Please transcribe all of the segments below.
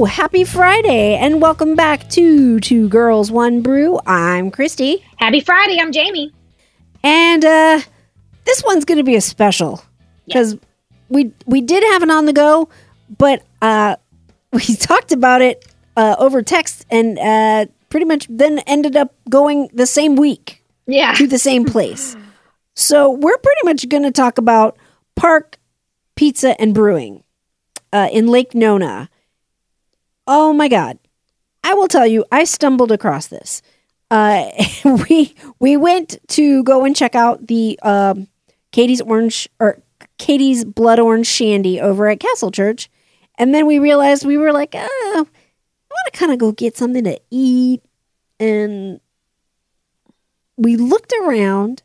Hello, happy Friday, and welcome back to Two Girls One Brew. I'm Christy, Happy Friday. I'm Jamie. and uh, this one's going to be a special because we we did have an on the go, but uh, we talked about it uh, over text, and uh, pretty much then ended up going the same week Yeah. to the same place. So we're pretty much going to talk about Park Pizza and Brewing uh, in Lake Nona. Oh my God! I will tell you, I stumbled across this. Uh, we we went to go and check out the um, Katie's Orange or Katie's Blood Orange Shandy over at Castle Church, and then we realized we were like, oh, I want to kind of go get something to eat, and we looked around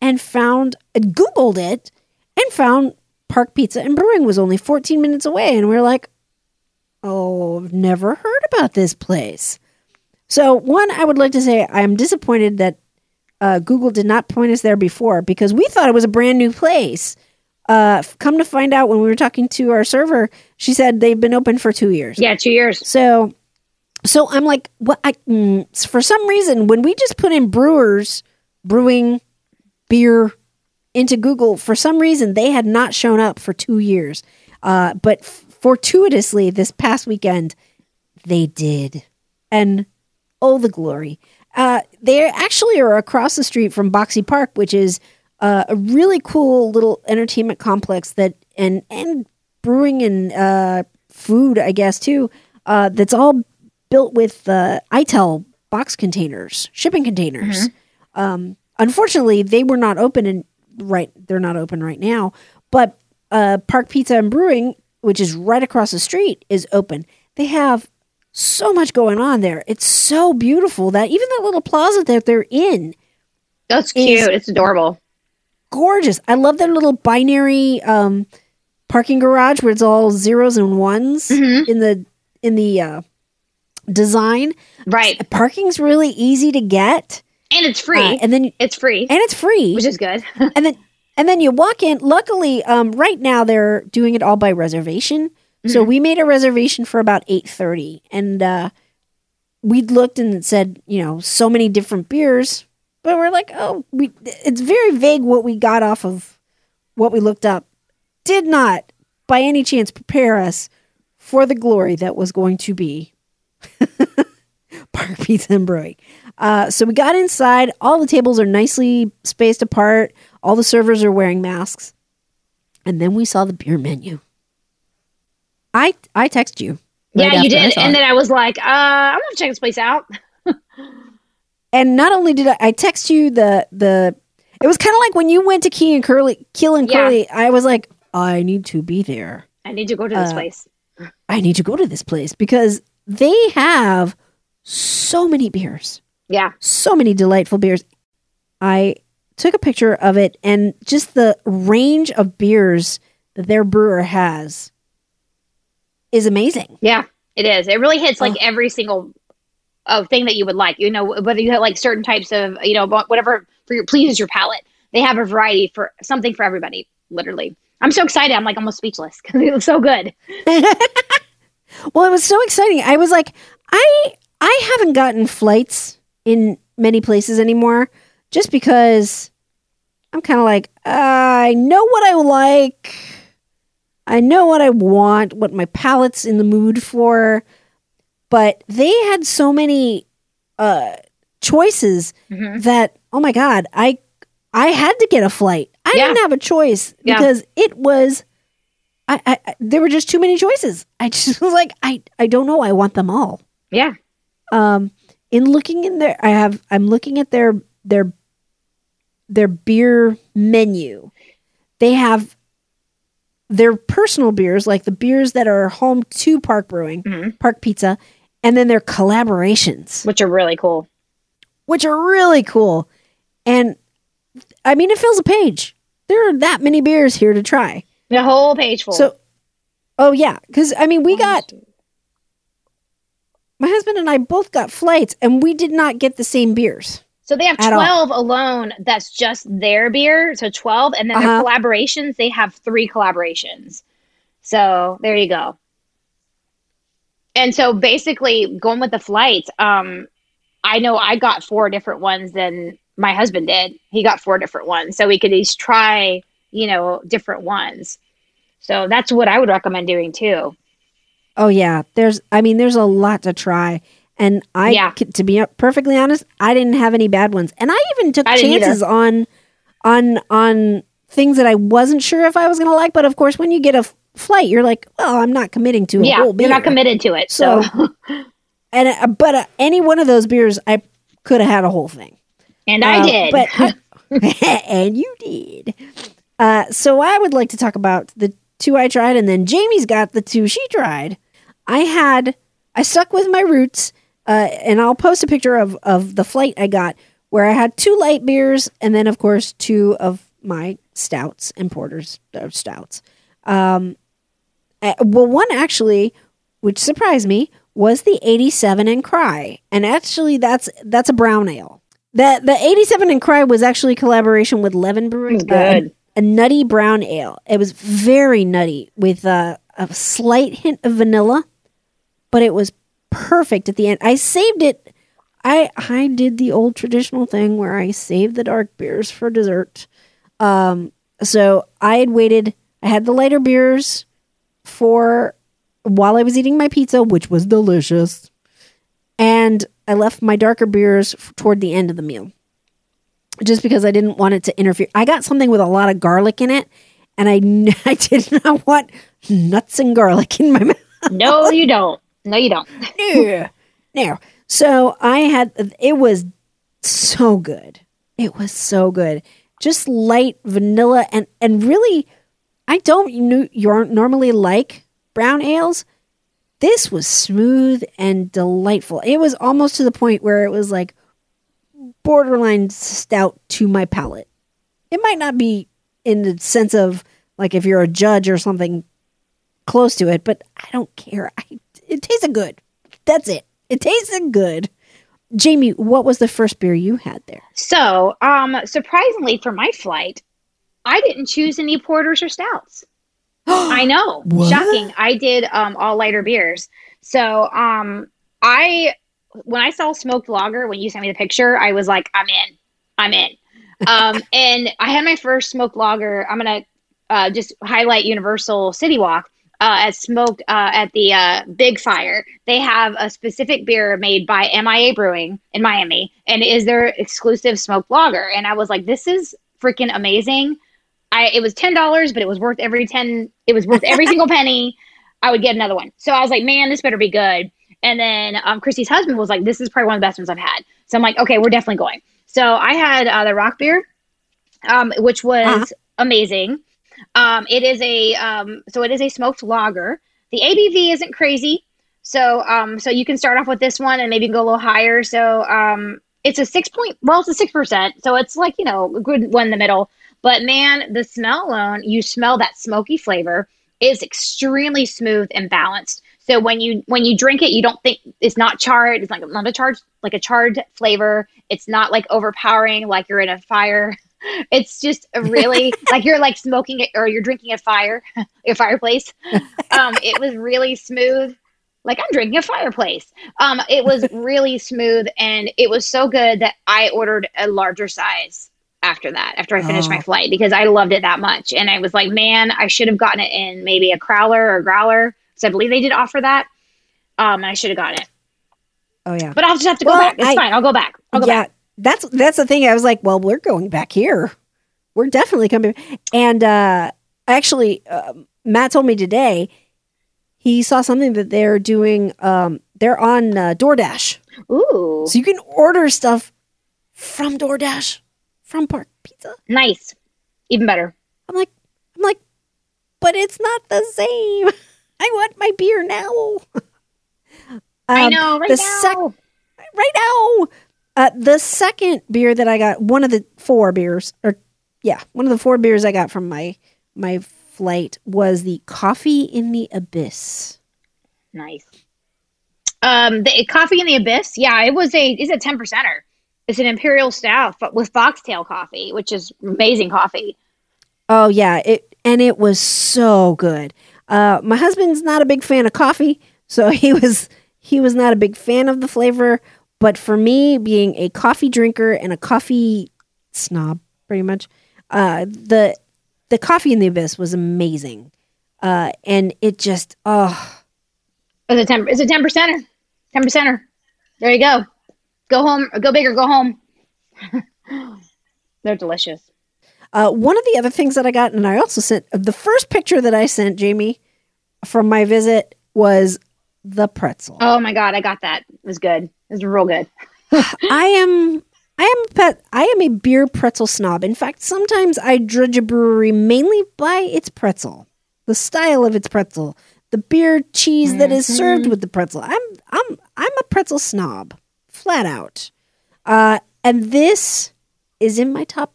and found uh, googled it and found park pizza and brewing was only 14 minutes away and we are like oh i've never heard about this place so one i would like to say i'm disappointed that uh, google did not point us there before because we thought it was a brand new place uh, come to find out when we were talking to our server she said they've been open for two years Yeah, two years. so, so I'm like, what? I mm, for some reason when we just put in brewers brewing beer into Google, for some reason they had not shown up for two years. Uh, but f- fortuitously, this past weekend they did, and oh, the glory! Uh, they actually are across the street from Boxi Park, which is uh, a really cool little entertainment complex that and and brewing and uh, food, I guess too. Uh, that's all built with uh, ITEL box containers, shipping containers. Um, unfortunately, they were not open and right. They're not open right now. But uh, Park Pizza and Brewing, which is right across the street, is open. They have so much going on there. It's so beautiful that even that little plaza that they're in That's cute. it's adorable. gorgeous. I love their little binary um, parking garage where it's all zeros and ones Mhm. in the in the uh, design. Right. Parking's really easy to get, And it's free. uh, and then it's free, and it's free, which is good. and then and then you walk in. Luckily, um, right now they're doing it all by reservation. So we made a reservation for about eight thirty, and uh, we looked and it said, you know, so many different beers, but we're like, oh, we. It's very vague what we got off of what we looked up. Did not, by any chance, prepare us for the glory that was going to be Park Pizza and Brewing. Uh, so we got inside. All the tables are nicely spaced apart. All the servers are wearing masks. And then we saw the beer menu. I I text you. right yeah, you did. And it. then I was like, uh, I'm gonna check this place out. and not only did I, I text you the the it was kind of like when you went to Key and Curley Keel and Yeah. Curley. I was like, I need to be there. I need to go to this Uh, place. I need to go to this place because they have so many beers. Yeah. so many delightful beers. I took a picture of it and just the range of beers that their brewer has is amazing. Yeah, it is. It really hits like Oh. every single uh, thing that you would like. You know, whether you have like certain types of, you know, whatever for your pleases your palate. They have a variety for something for everybody. Literally, I'm so excited. I'm like almost speechless because it looks so good. Well, it was so exciting. I was like, I I haven't gotten flights in many places anymore just because I'm kind of like, uh, I know what I like. I know what I want, what my palate's in the mood for. But they had so many uh, choices Mhm. that oh my god, I I had to get a flight. I Yeah. didn't have a choice Yeah. because it was I, I I- there were just too many choices. I just was like I I don't know. I want them all. Yeah, Um, in looking in there, I have I'm looking at their their their beer menu. They have their personal beers, like the beers that are home to Park Brewing, Mhm. Park Pizza, and then their collaborations, which are really cool. which are really cool. And I mean, it fills a page. There are that many beers here to try. The whole page full. So, oh yeah, because I mean, we got my husband and I both got flights, and we did not get the same beers. So they have At all. 12 alone that's just their beer. So 12. And then Uh-huh. their collaborations, they have three collaborations. So there you go. and so basically going with the flights, um, I know I got four different ones than my husband did. He got four different ones. So we could each try, you know, different ones. So that's what I would recommend doing too. Oh yeah, there's I mean there's a lot to try. And I Yeah. to be perfectly honest, I didn't have any bad ones. And I even took I either. chances on on on things that I wasn't sure if I was going to like, but of course when you get a f- flight, you're like, "Well, I'm not committing to a yeah, whole beer." you're not committed to it. So, So- And uh, but uh, any one of those beers I could have had a whole thing. and I Uh, did. But and you did. Uh, so I would like to talk about the two I tried, and then Jamie's got the two she tried. I had I stuck with my roots, uh, and I'll post a picture of of the flight I got where I had two light beers, and then of course two of my stouts and porters uh, stouts. Um, uh, well, one actually, which surprised me, was the 87 and Cry. And actually that's that's a brown ale. The the 87 and Cry was actually a collaboration with Levin Brewing. It's uh, a- good. a, nutty brown ale. It was very nutty with a, a slight hint of vanilla, but it was perfect at the end. I saved it. I I did the old traditional thing where I saved the dark beers for dessert. Um, so I had waited. I had the lighter beers for while I was eating my pizza, which was delicious, and I left my darker beers toward the end of the meal, just because I didn't want it to interfere. I got something with a lot of garlic in it, and I I did not want nuts and garlic in my mouth. no, you don't. No, you don't. no, no. So I had it was so good. It was so good. Just light vanilla and and really, I don't you you normally like brown ales. This was smooth and delightful. It was almost to the point where it was like borderline stout to my palate. It might not be in the sense of like if you're a judge or something close to it, but I don't care. I, it tasted good. That's it. It tasted good. Jamie, what was the first beer you had there? So, um, surprisingly for my flight, I didn't choose any porters or stouts. I know. What? Shocking. I did um all lighter beers. So, um I when I saw smoked lager when you sent me the picture, I was like, I'm in. I'm in. Um and I had my first smoked lager. I'm going to uh just highlight Universal City Walk. Uh, at smoked uh, at the uh, Big Fire, they have a specific beer made by MIA Brewing in Miami, and it is their exclusive smoked lager. And I was like, "This is freaking amazing!" I it was ten dollars, but it was worth every ten. It was worth every single penny. I would get another one. So I was like, man, this better be good. And then um, Christy's husband was like, this is probably one of the best ones I've had. So I'm like, okay, we're definitely going. So I had uh, the rauchbier, um, which was Uh-huh. amazing. Um, it is a um, so it is a smoked lager. The ABV isn't crazy, so um, so you can start off with this one and maybe go a little higher. So um, it's a six point. Well, it's a six percent, so it's like you know a good one in the middle. But man, the smell alone, you smell that smoky flavor is extremely smooth and balanced. So when you when you drink it, you don't think it's not charred. It's like not a charred like a charred flavor. It's not like overpowering like you're in a fire. It's just a really like you're like smoking it or you're drinking a fire, a fireplace. Um, it was really smooth. Like I'm drinking a fireplace. Um, it was really smooth and it was so good that I ordered a larger size after that, after I finished Oh. my flight because I loved it that much. And I was like, man, I should have gotten it in maybe a crowler or growler. So I believe they did offer that. Um, I should have gotten it. Oh yeah. But I'll just have to go Well, back. It's I- fine. I'll go back. I'll go yeah, back. That's that's the thing. I was like, well, we're going back here. We're definitely coming. And uh, actually, uh, Matt told me today he saw something that they're doing. Um, they're on uh, DoorDash, Ooh, so you can order stuff from DoorDash from Park Pizza. nice. Even better. I'm like, I'm like, but it's not the same. I want my beer now. I Um, know, right the now. sec- right now. Uh, the second beer that I got, one of the four beers, or yeah, one of the four beers I got from my my flight was the coffee in the abyss. Nice. Um, the coffee in the abyss. Yeah, it was a. It's a ten percenter. It's an imperial stout but with foxtail coffee, which is amazing coffee. Oh yeah, it and it was so good. Uh, my husband's not a big fan of coffee, So he was he was not a big fan of the flavor, but for me being a coffee drinker and a coffee snob pretty much, uh the the coffee in the abyss was amazing. Uh and it just oh It's a ten. It's a ten percenter. Ten percenter. There you go. Go home. Go big or go home. They're delicious. Uh, one of the other things that I got, and I also sent the first picture that I sent Jamie from my visit was the pretzel. Oh my god, I got that. It was good. It was real good. I am, I am a pet. I am a beer pretzel snob. In fact, sometimes I judge a brewery mainly by its pretzel, the style of its pretzel, the beer cheese that is served with the pretzel. I'm, I'm, I'm a pretzel snob, flat out. Uh, and this is in my top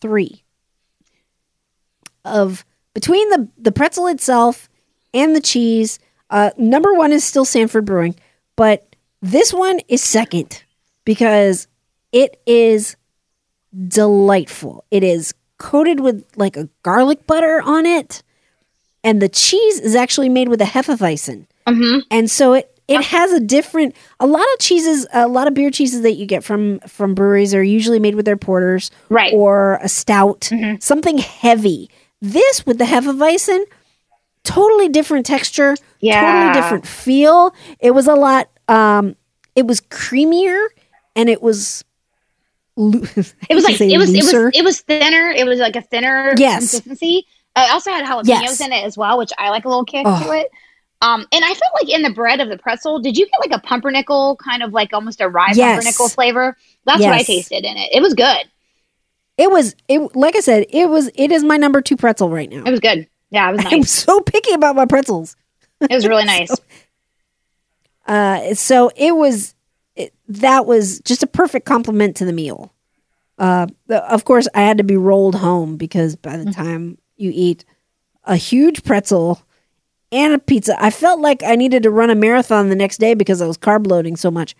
three of between the the pretzel itself and the cheese. Uh, number one is still Sanford Brewing, but this one is second because it is delightful. It is coated with like a garlic butter on it, and the cheese is actually made with a hefeweizen, Mm-hmm. and so it it has a different. A lot of cheeses, a lot of beer cheeses that you get from from breweries are usually made with their porters, Right. or a stout, something heavy. This with the hefeweizen, totally different texture, Yeah. totally different feel. It was a lot. Um, it was creamier, and it was. Lo- It was like it was it was it was thinner. It was like a thinner Yes. consistency. It also had jalapenos Yes. in it as well, which I like a little kick Oh. to it. Um, and I felt like in the bread of the pretzel, did you get like a pumpernickel kind of like almost a rye Yes. pumpernickel flavor? That's what I tasted in it. It was good. It was it like I said, it was it is my number two pretzel right now. It was good. Yeah, it was I'm so picky about my pretzels. it was really nice. Uh, so it was it, that was just a perfect compliment to the meal. Uh, of course, I had to be rolled home because by the time you eat a huge pretzel and a pizza, I felt like I needed to run a marathon the next day because I was carb loading so much.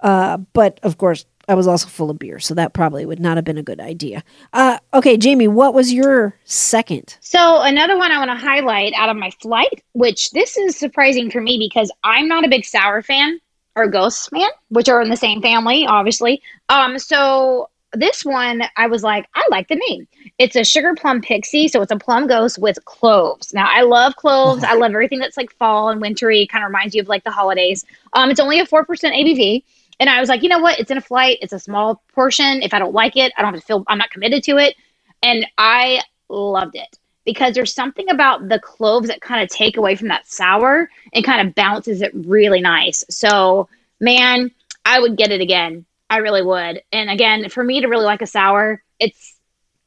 Uh, but of course, I was also full of beer, so that probably would not have been a good idea. Uh, okay, Jamie, what was your second? So another one I want to highlight out of my flight, which this is surprising for me because I'm not a big sour fan or gose fan, which are in the same family, obviously. Um, so this one I was like, I like the name. It's a sugar plum pixie, so it's a plum gose with cloves. Now I love cloves. I love everything that's like fall and wintry. Kind of reminds you of like the holidays. Um, it's only a four percent ABV. And I was like, you know what? It's in a flight. It's a small portion. If I don't like it, I don't have to feel. I'm not committed to it. And I loved it because there's something about the cloves that kind of take away from that sour and kind of bounces it really nice. So, man, I would get it again. I really would. And again, for me to really like a sour, it's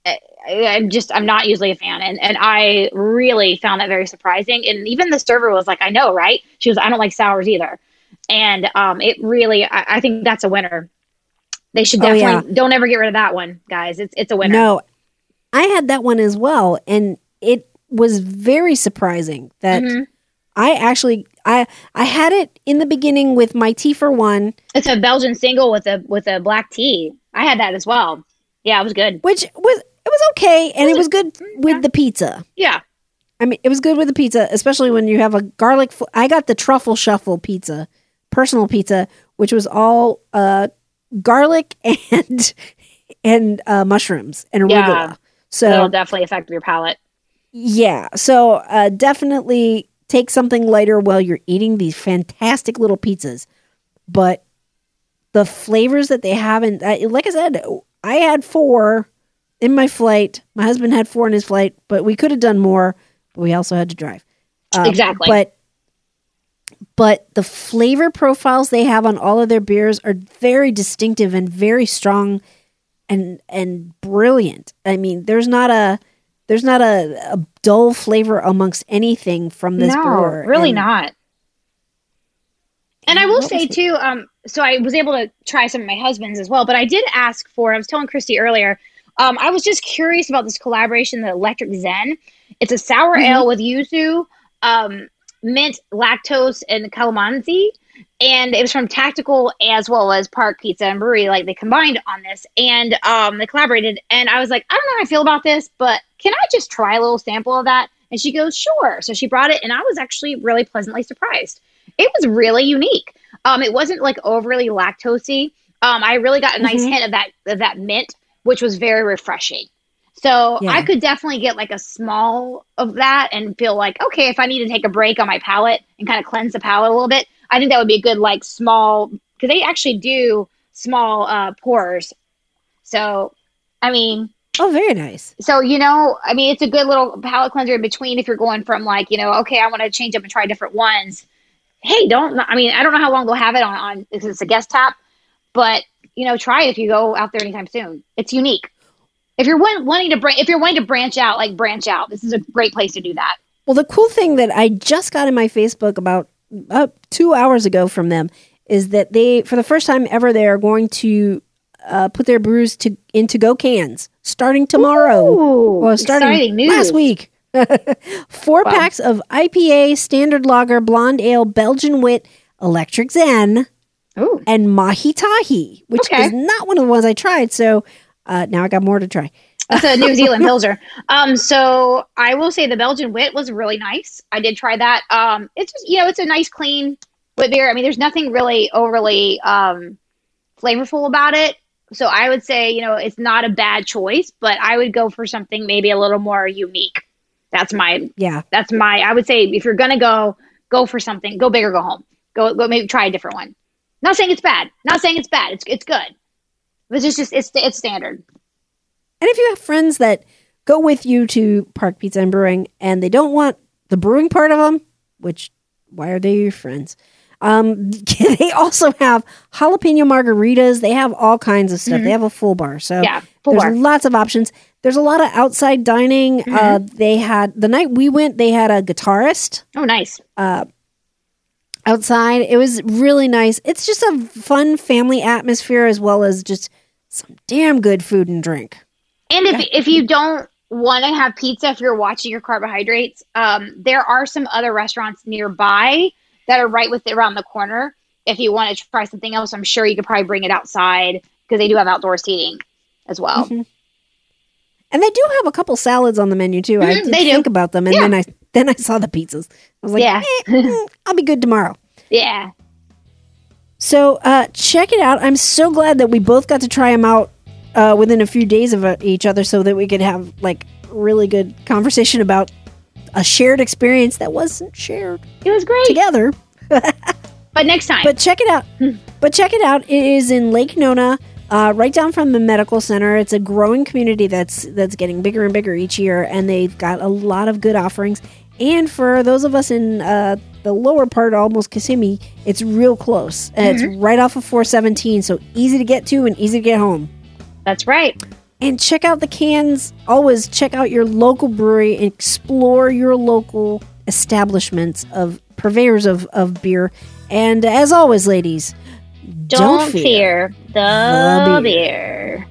eh, I- I'm just I'm not usually a fan, and and I really found that very surprising. And even the server was like, "I know, right?" She was, "I don't like sours either," and um, it really I, I think that's a winner. They should Oh, definitely don't ever get rid of that one, guys. It's it's a winner. No, I had that one as well, and it was very surprising that Mhm. I actually I I had it in the beginning with my tea for one, It's a Belgian single with a with a black tea. I had that as well. Yeah, it was good. which was it was okay, and it was good with the pizza. Yeah, I mean, it was good with the pizza, especially when you have a garlic. Fl- I got the truffle shuffle pizza, personal pizza, which was all uh, garlic and and uh, mushrooms and arugula. Yeah. So it'll definitely affect your palate. Yeah. So uh, definitely take something lighter while you're eating these fantastic little pizzas. But the flavors that they have, and uh, like I said, I had four in my flight. My husband had four in his flight, but we could have done more. But we also had to drive. Uh, Exactly. But but the flavor profiles they have on all of their beers are very distinctive and very strong and and brilliant. I mean, there's not a there's not a, a dull flavor amongst anything from this no, brewer. really And- not. And I will say too, um, so I was able to try some of my husband's as well, but I did ask for. I was telling Christy earlier. Um, I was just curious about this collaboration, the Electric Zen. It's a sour Mhm. ale with yuzu, um, mint, lactose, and calamansi, and it was from Tactical as well as Park Pizza and Brewery. Like they combined on this, and um, they collaborated. And I was like, I don't know how I feel about this, but can I just try a little sample of that? And she goes, sure. So she brought it, and I was actually really pleasantly surprised. It was really unique. Um, it wasn't like overly lactosey. Um, I really got a nice Mhm. hint of that of that mint, which was very refreshing. So Yeah. I could definitely get like a small of that and feel like, okay, if I need to take a break on my palate and kind of cleanse the palate a little bit, I think that would be a good like small because they actually do small uh, pours. So, I mean, Oh, very nice. so you know, I mean, it's a good little palate cleanser in between if you're going from like, you know, okay, I want to change up and try different ones. Hey, don't. I mean, I don't know how long they'll have it on on because it's a guest tap, but you know, try it if you go out there anytime soon. It's unique. If you're wan- wanting to if you're wanting to branch out, like branch out, this is a great place to do that. Well, the cool thing that I just got in my Facebook about uh, two hours ago from them is that they, for the first time ever, they are going to uh, put their brews to into go cans starting tomorrow. Ooh, well, starting last week. Four Wow. packs of IPA, Standard Lager, Blonde Ale, Belgian Wit, Electric Zen, Ooh, and Mahi Tahi, which Okay. is not one of the ones I tried. So uh, now I got more to try. that's a New Zealand Pilsner. Um, so I will say the Belgian wit was really nice. I did try that. Um, it's just you know, it's a nice clean wit beer. I mean, there's nothing really overly um flavorful about it. So I would say, you know, it's not a bad choice, but I would go for something maybe a little more unique. That's my Yeah. that's my I would say if you're gonna go, go for something, go big or go home. Go go maybe try a different one. Not saying it's bad. Not saying it's bad. It's it's good. It's just just it's it's standard. And if you have friends that go with you to Park Pizza and Brewing and they don't want the brewing part of them, which why are they your friends? Um, they also have jalapeno margaritas. They have all kinds of stuff. They have a full bar. So Mm-hmm. Yeah, full there's bar. lots of options. There's a lot of outside dining. Uh, Mm-hmm. they had the night we went, they had a guitarist Oh, nice. outside. It was really nice. It's just a fun family atmosphere as well as just some damn good food and drink. And if if you don't want to have pizza, if you're watching your carbohydrates, um, there are some other restaurants nearby that are right with around the corner. If you want to try something else, I'm sure you could probably bring it outside because they do have outdoor seating as well. Mhm. And they do have a couple salads on the menu too. I Mhm, did they do. think about them, and Yeah. then I then I saw the pizzas. I was like, Yeah. "Eh, mm, I'll be good tomorrow. Yeah, So uh, check it out. I'm so glad that we both got to try them out uh, within a few days of uh, each other, so that we could have like really good conversation about a shared experience that wasn't shared it was great. together. But next time, But check it out. but check it out. It is in Lake Nona, uh, right down from the medical center. It's a growing community that's that's getting bigger and bigger each year, and they've got a lot of good offerings. And for those of us in uh, the lower part, almost Kissimmee, it's real close. And It's right off of 417, so easy to get to and easy to get home. that's right. And check out the cans. Always check out your local brewery and explore your local establishments of purveyors of, of beer. And as always, ladies, Don't, fear, the, the beer. beer.